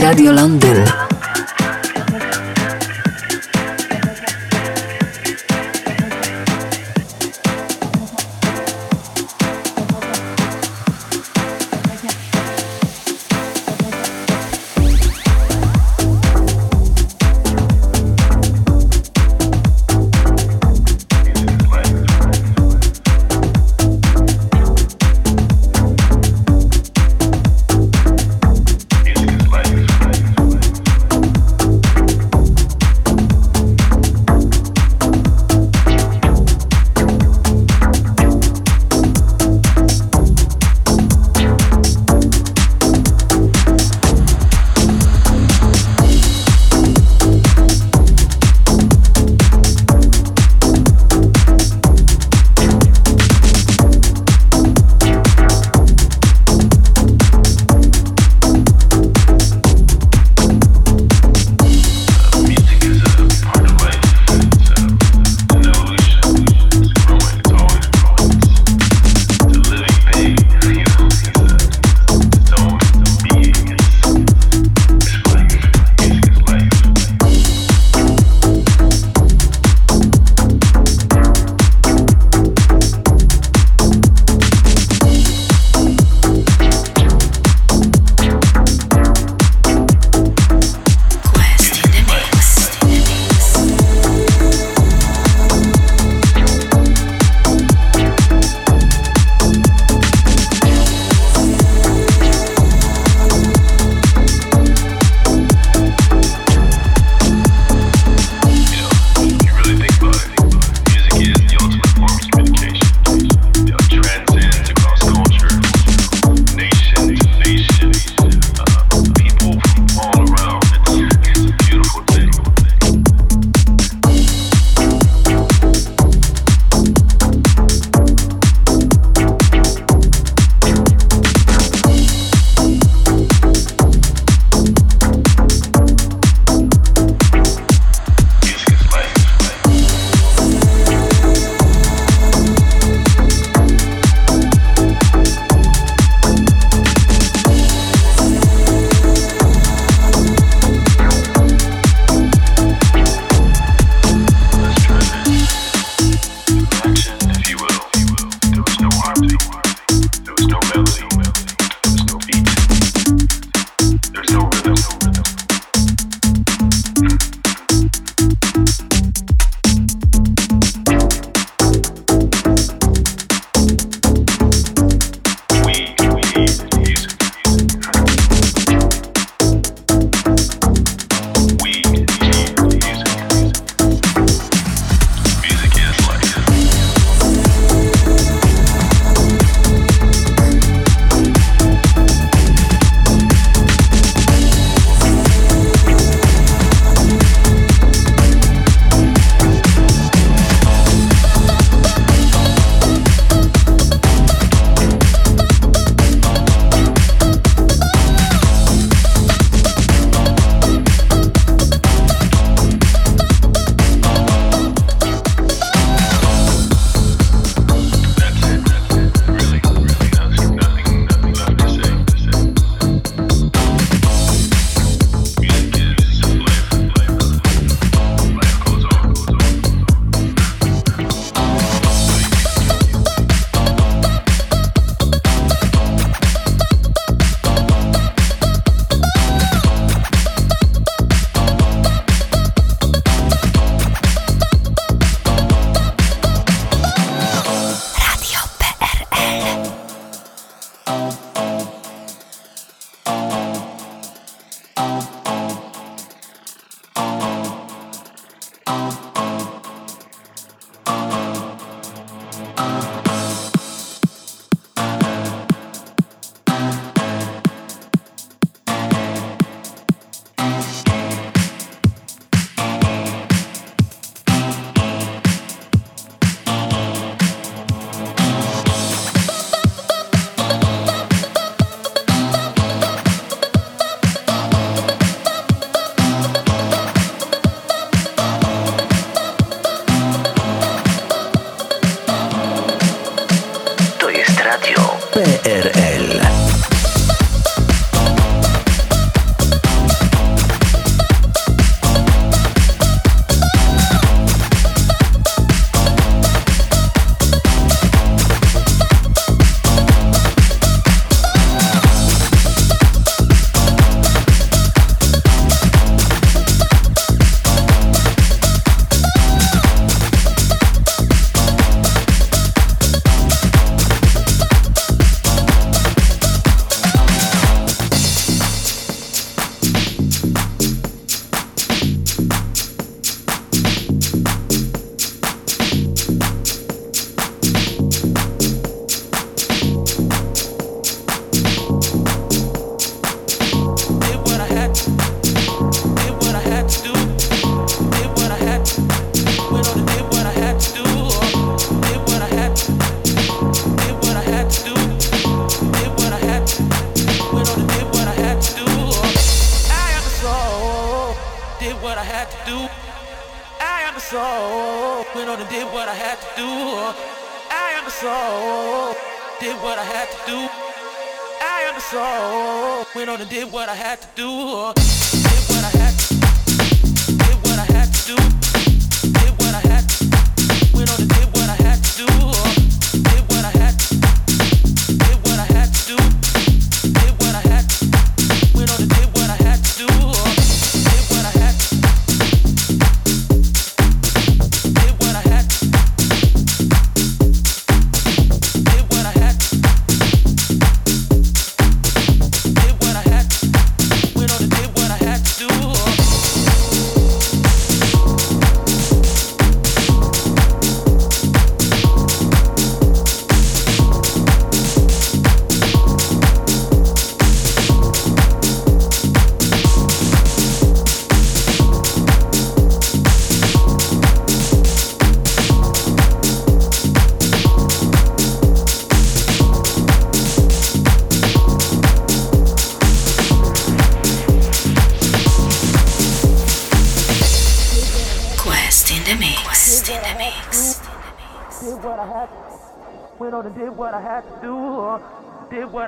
Radio London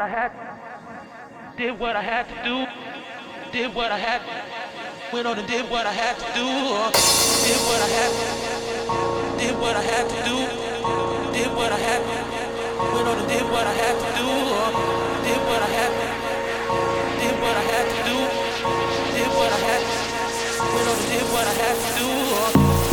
I had, did what I had to do, did what I had, went on and did what I had to do, did what I had, did what I had to do, did what I had, went on and did what I had to do, did what I had, did what I had to do, did what I had, went on and did what I had to do.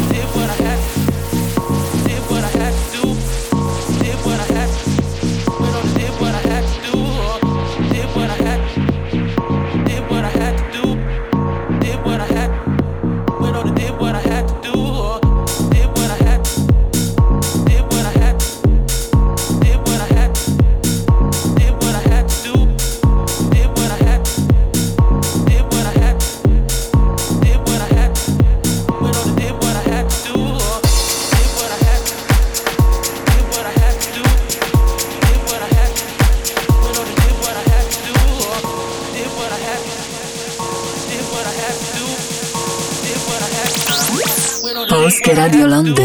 violando.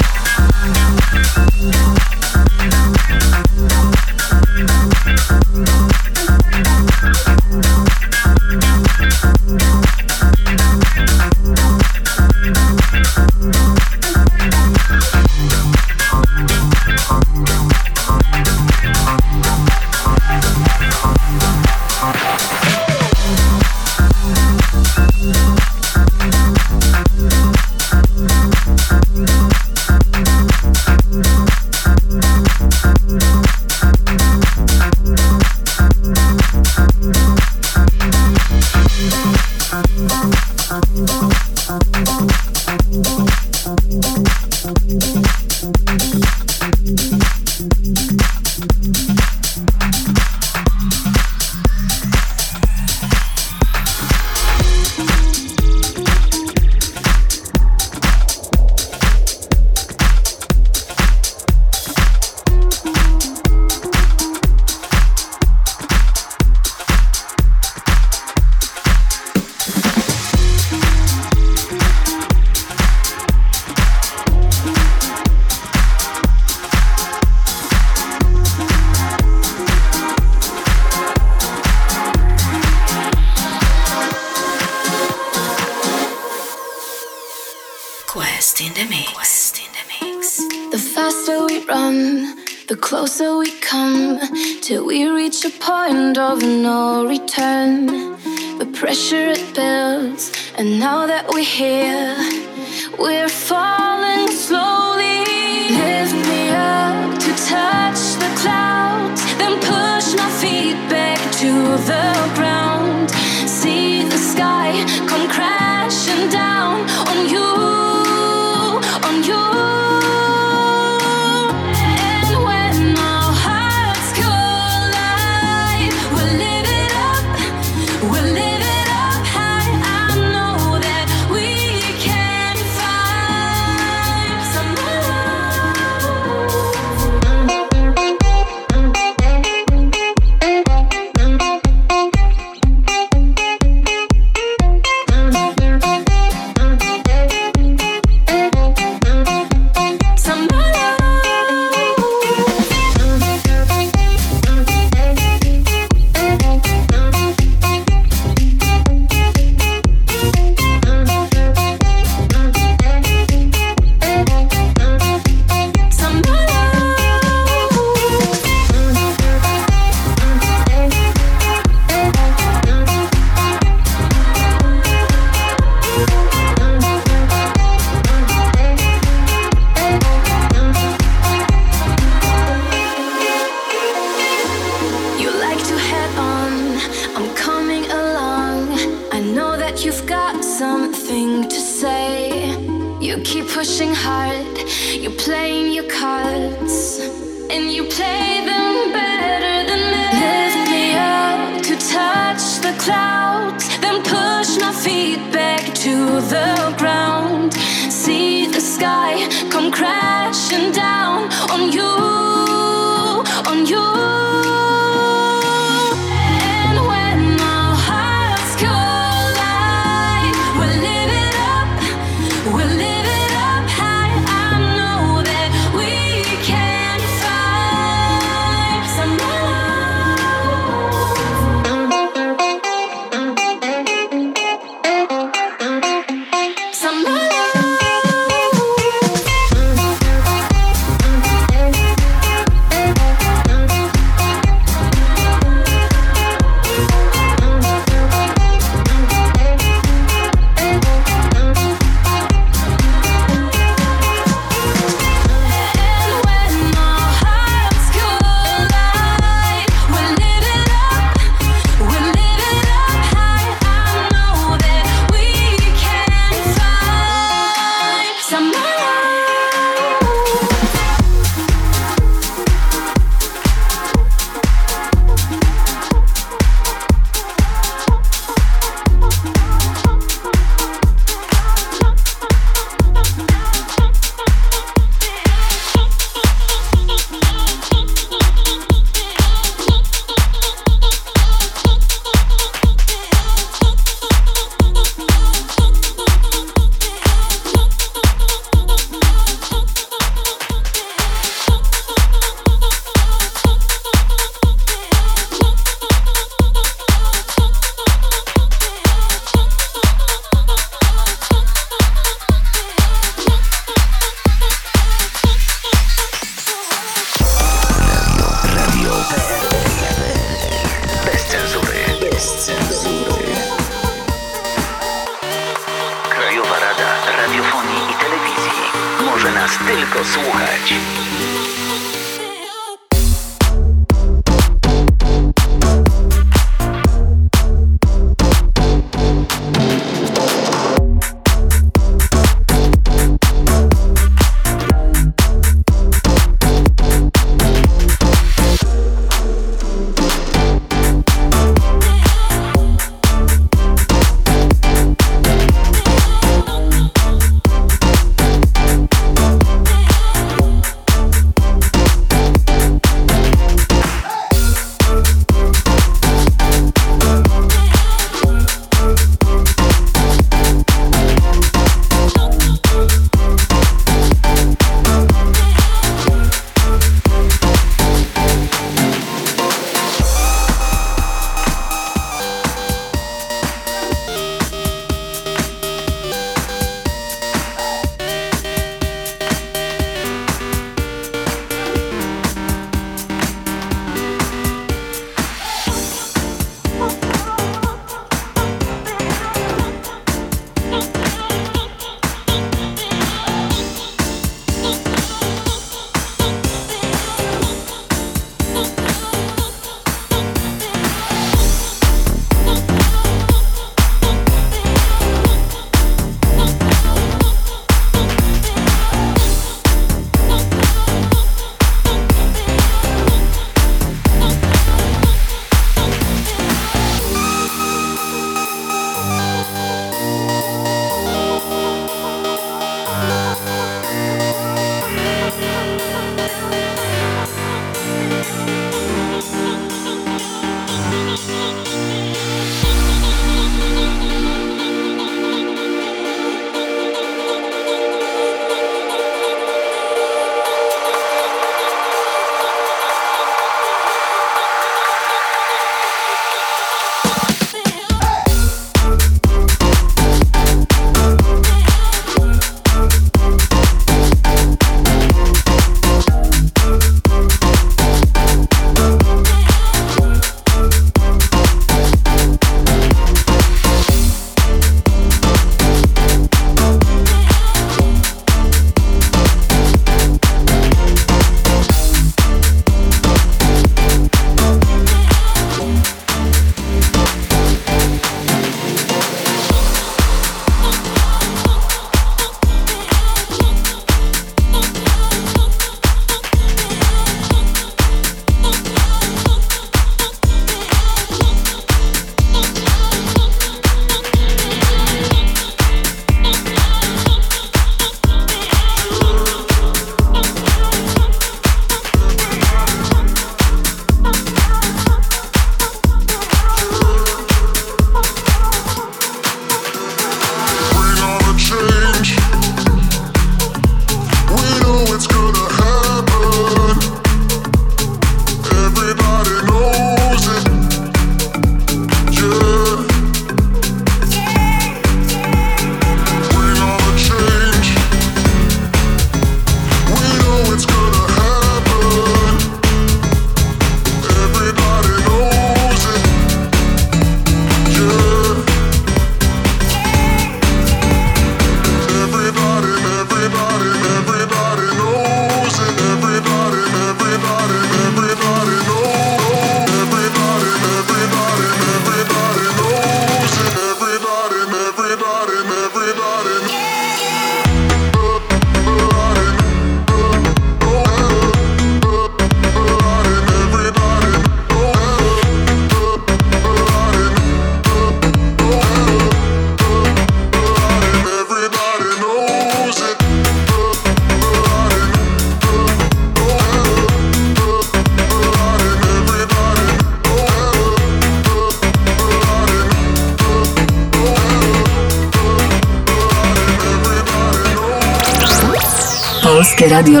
Radio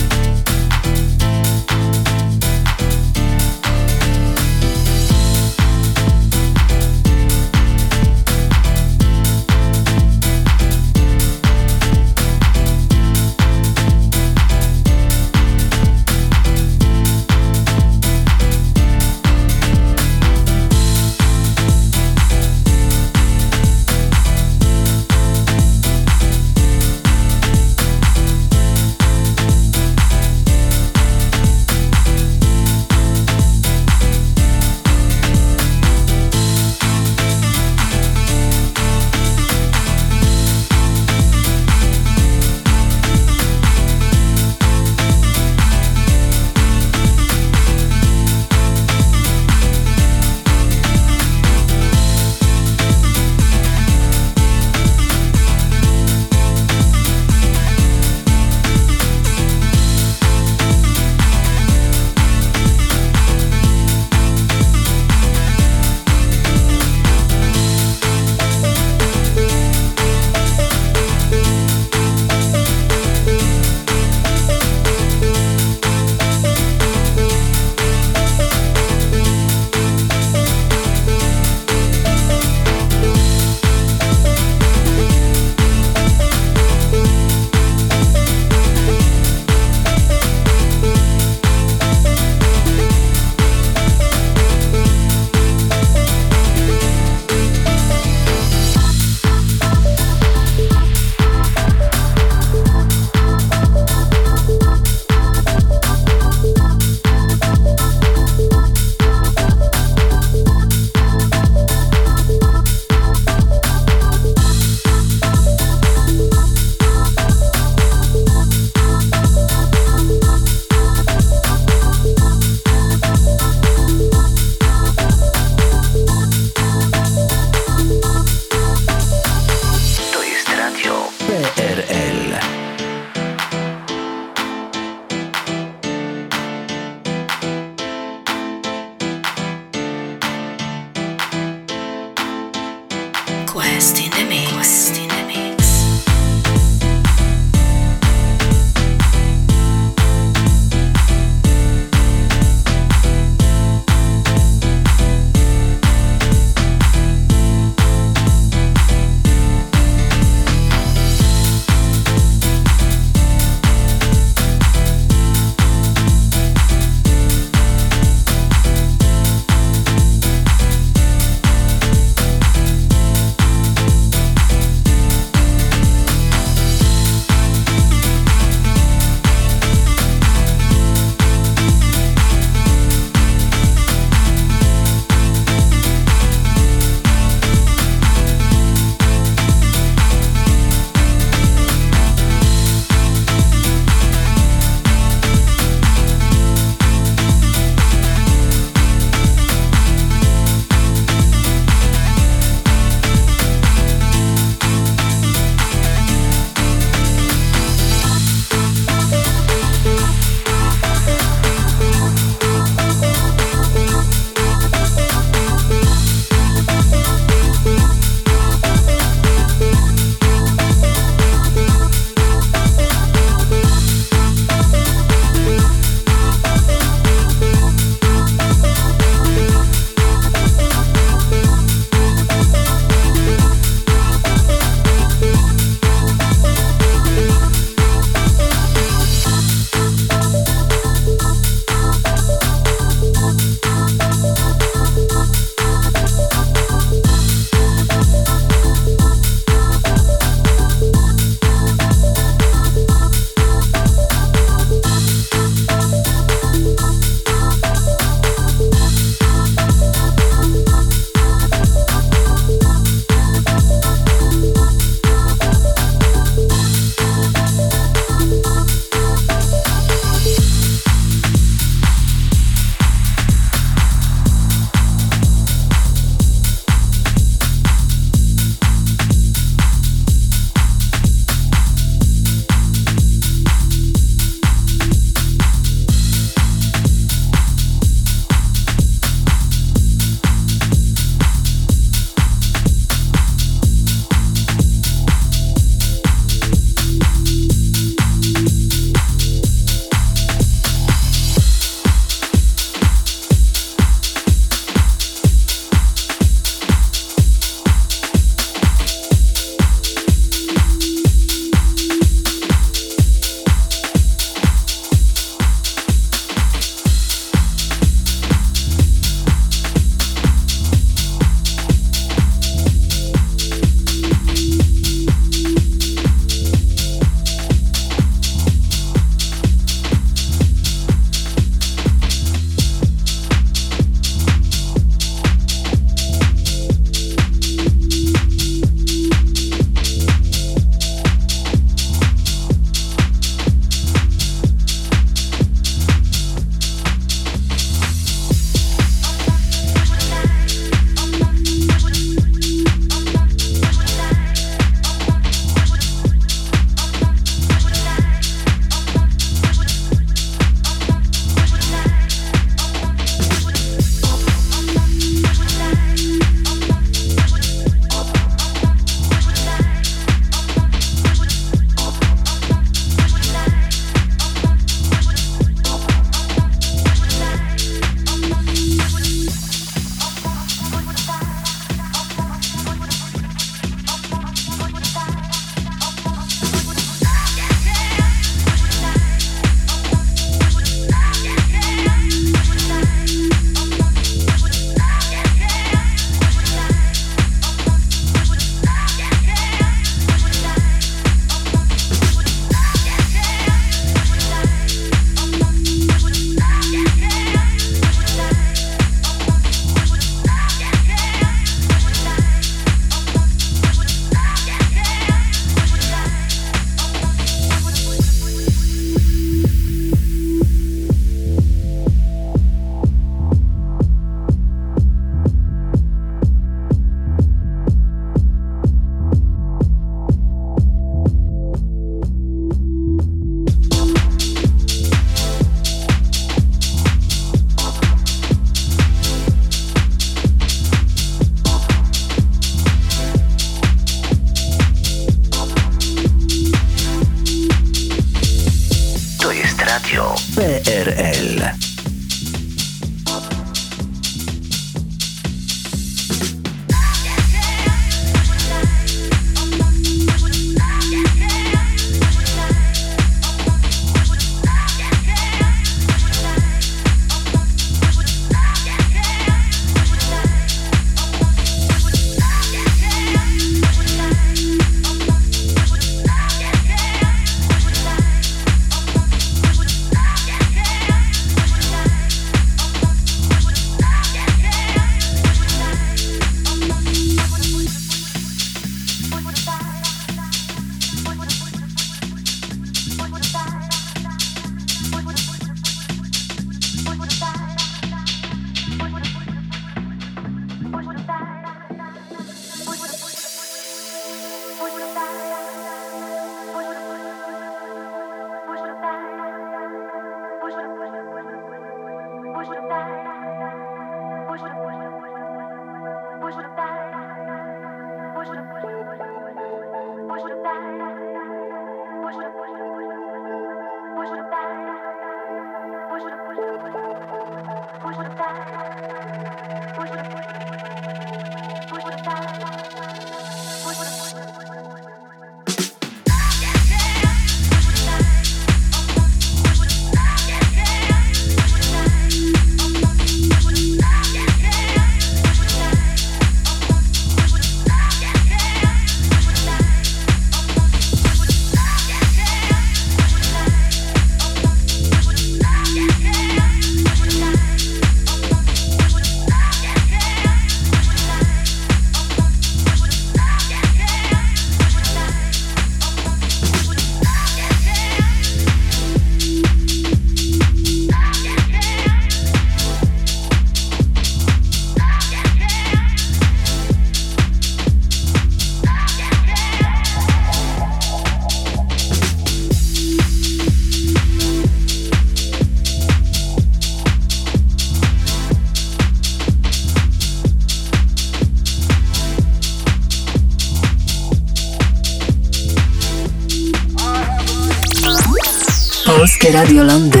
Radio Londra.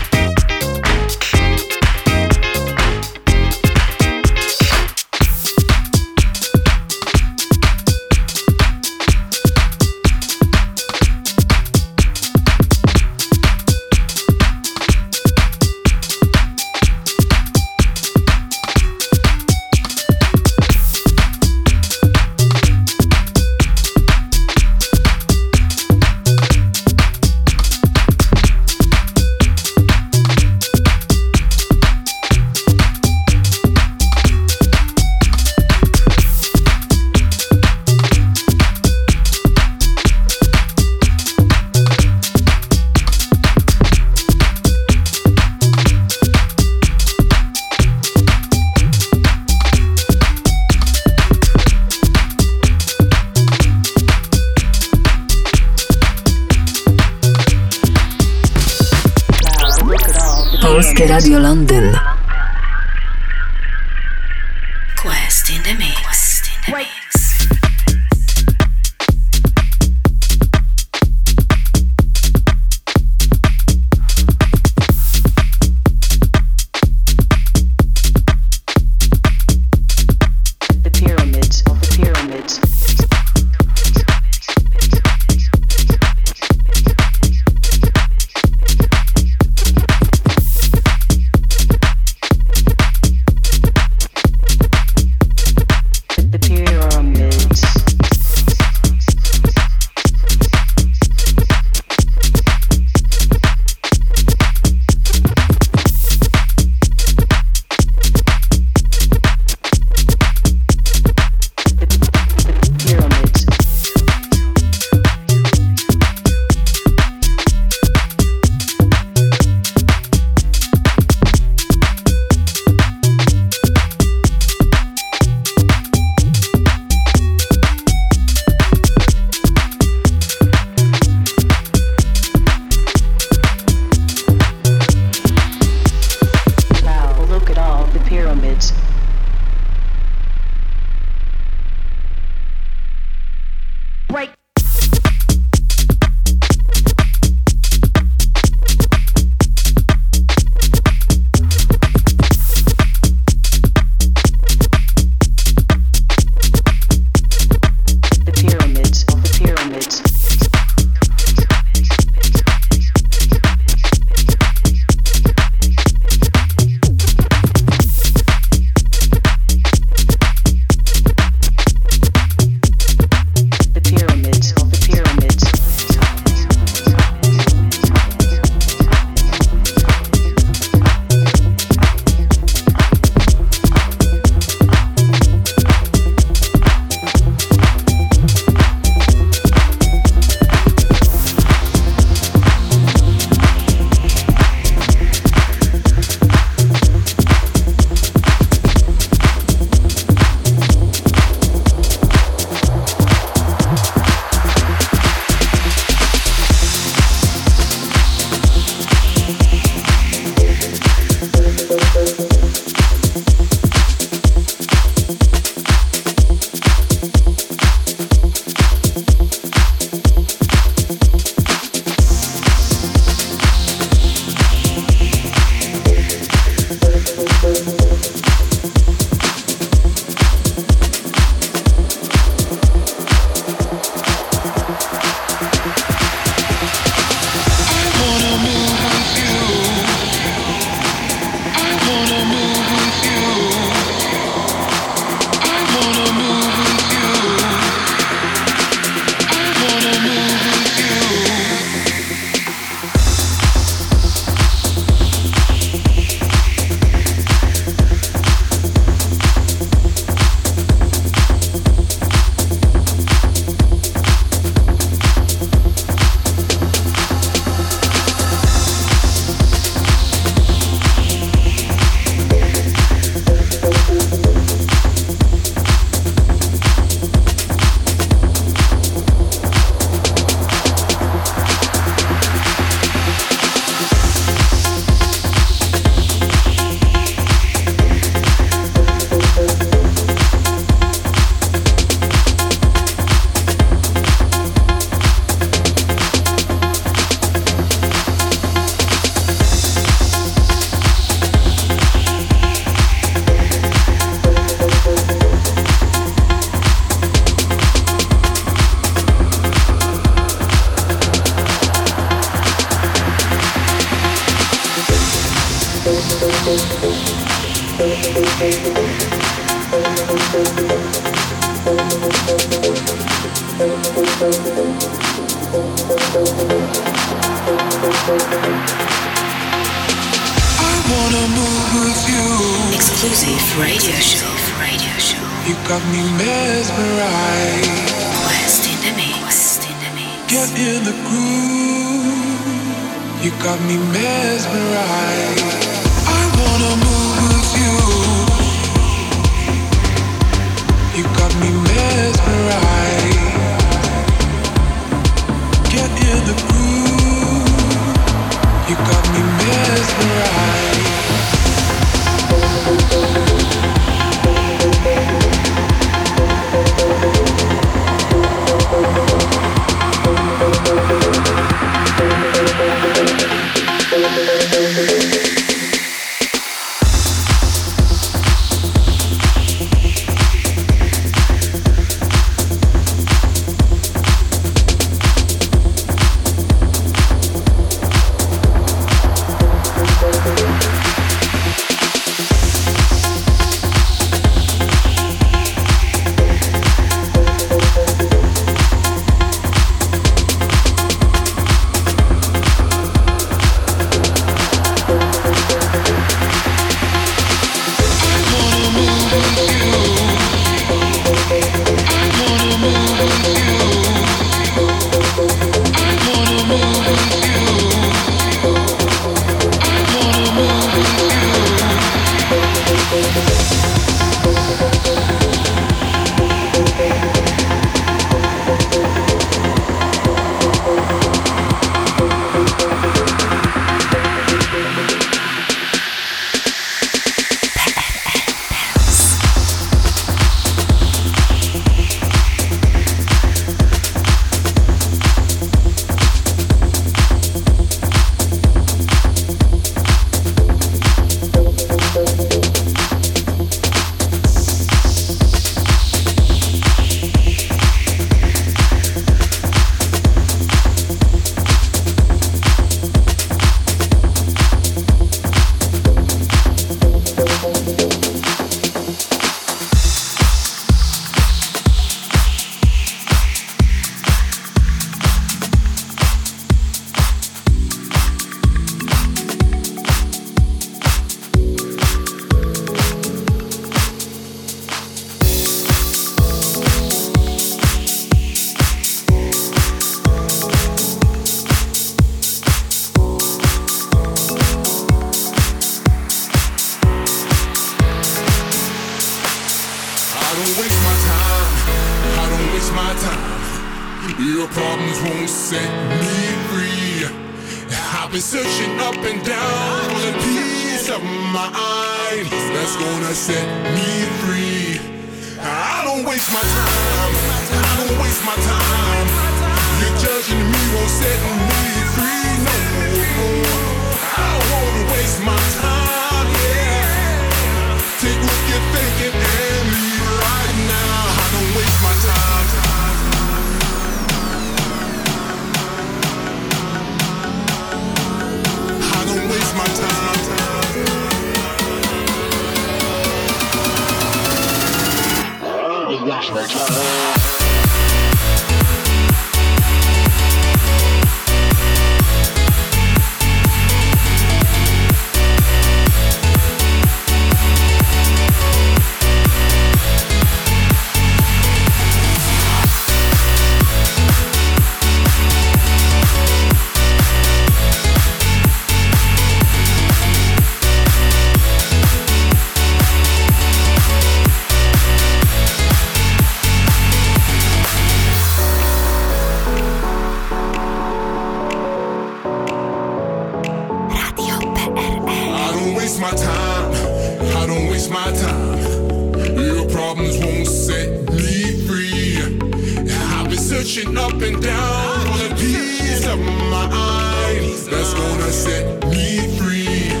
pushing up and down for the peace of my mind that's gonna set me free.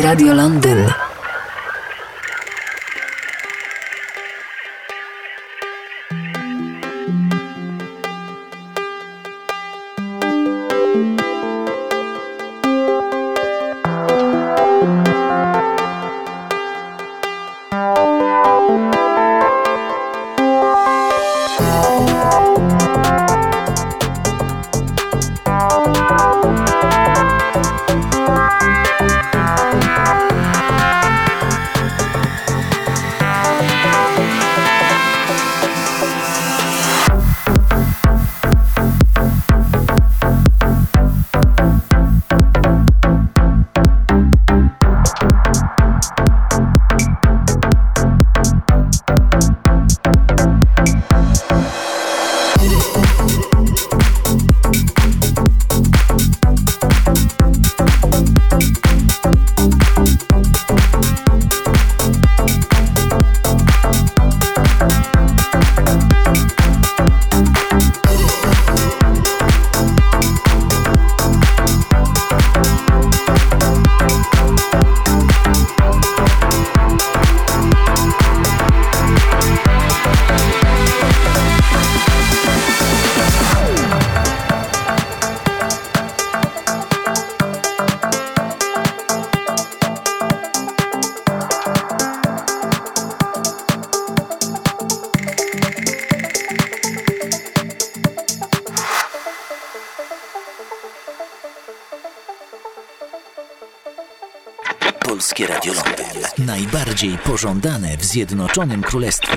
Radio Londyn. Pożądane w Zjednoczonym Królestwie.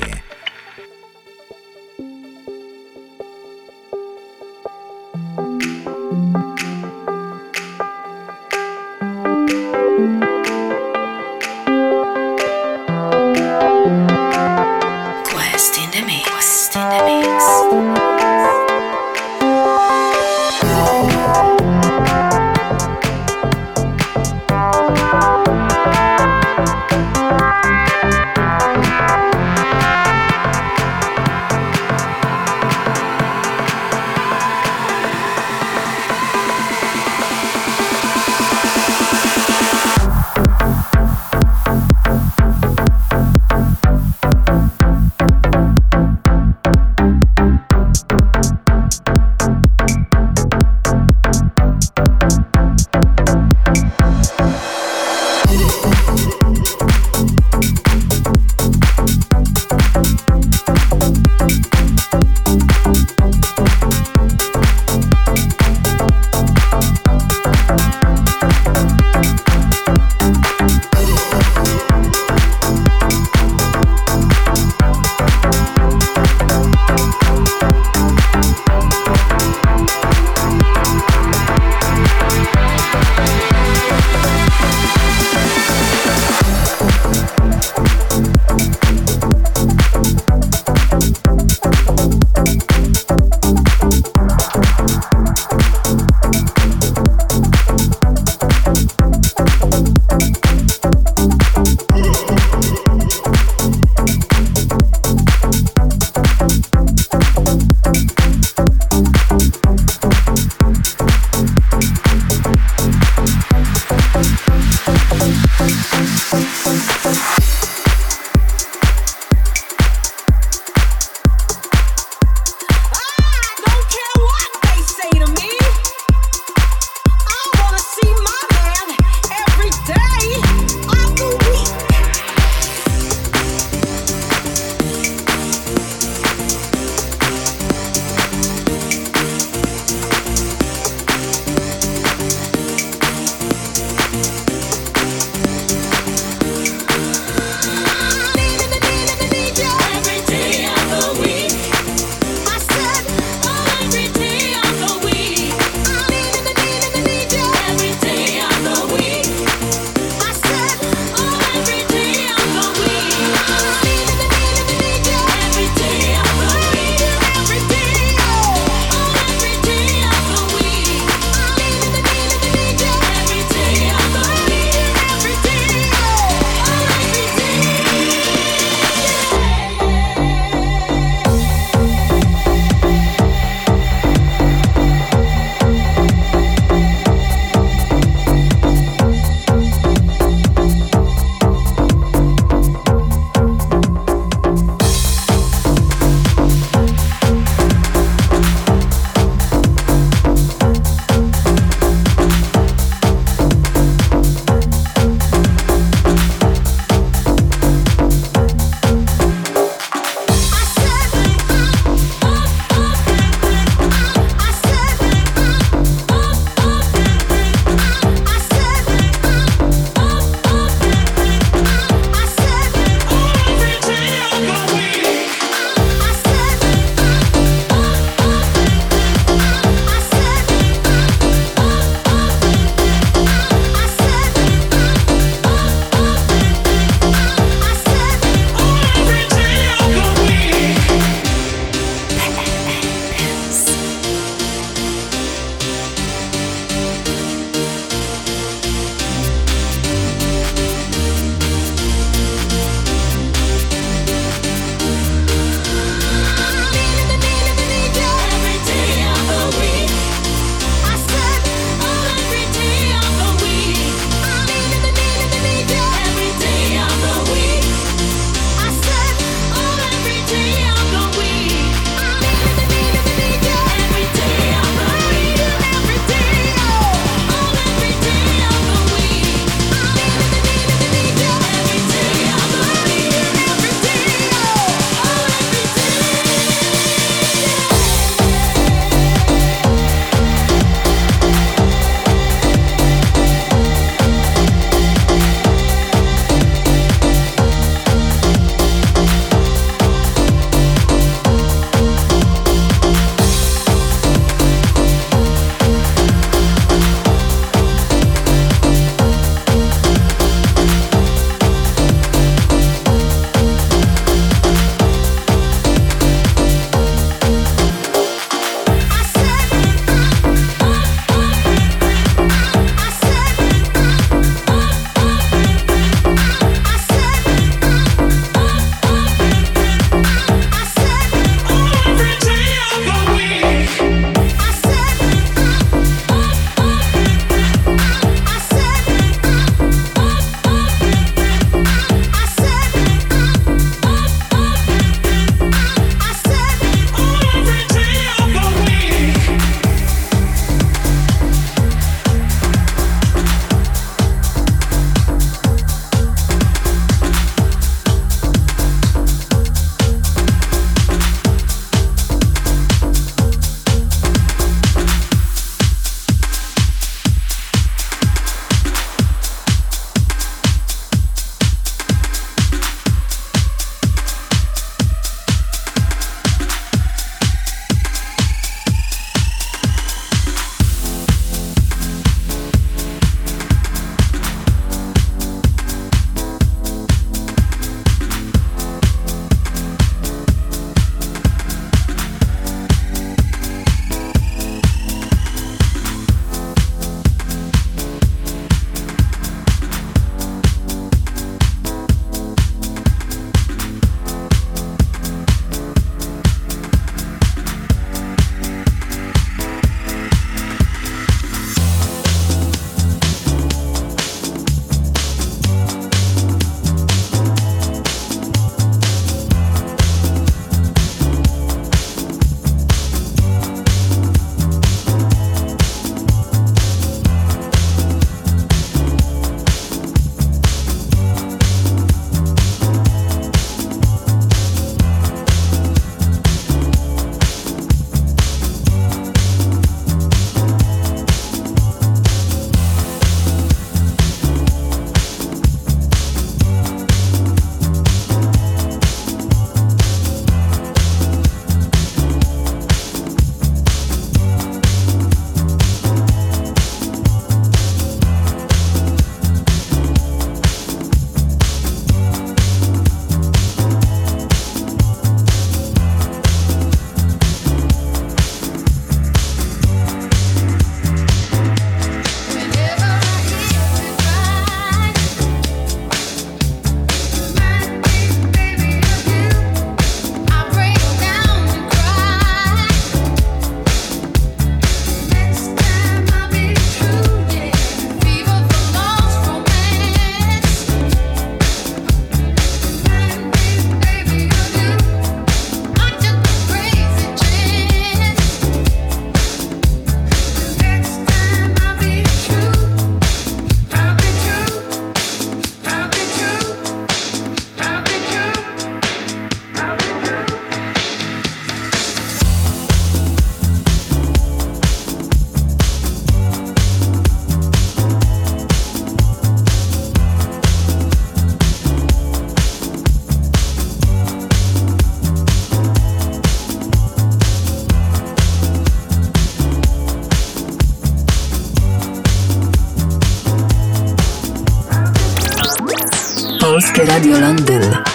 que Radio London.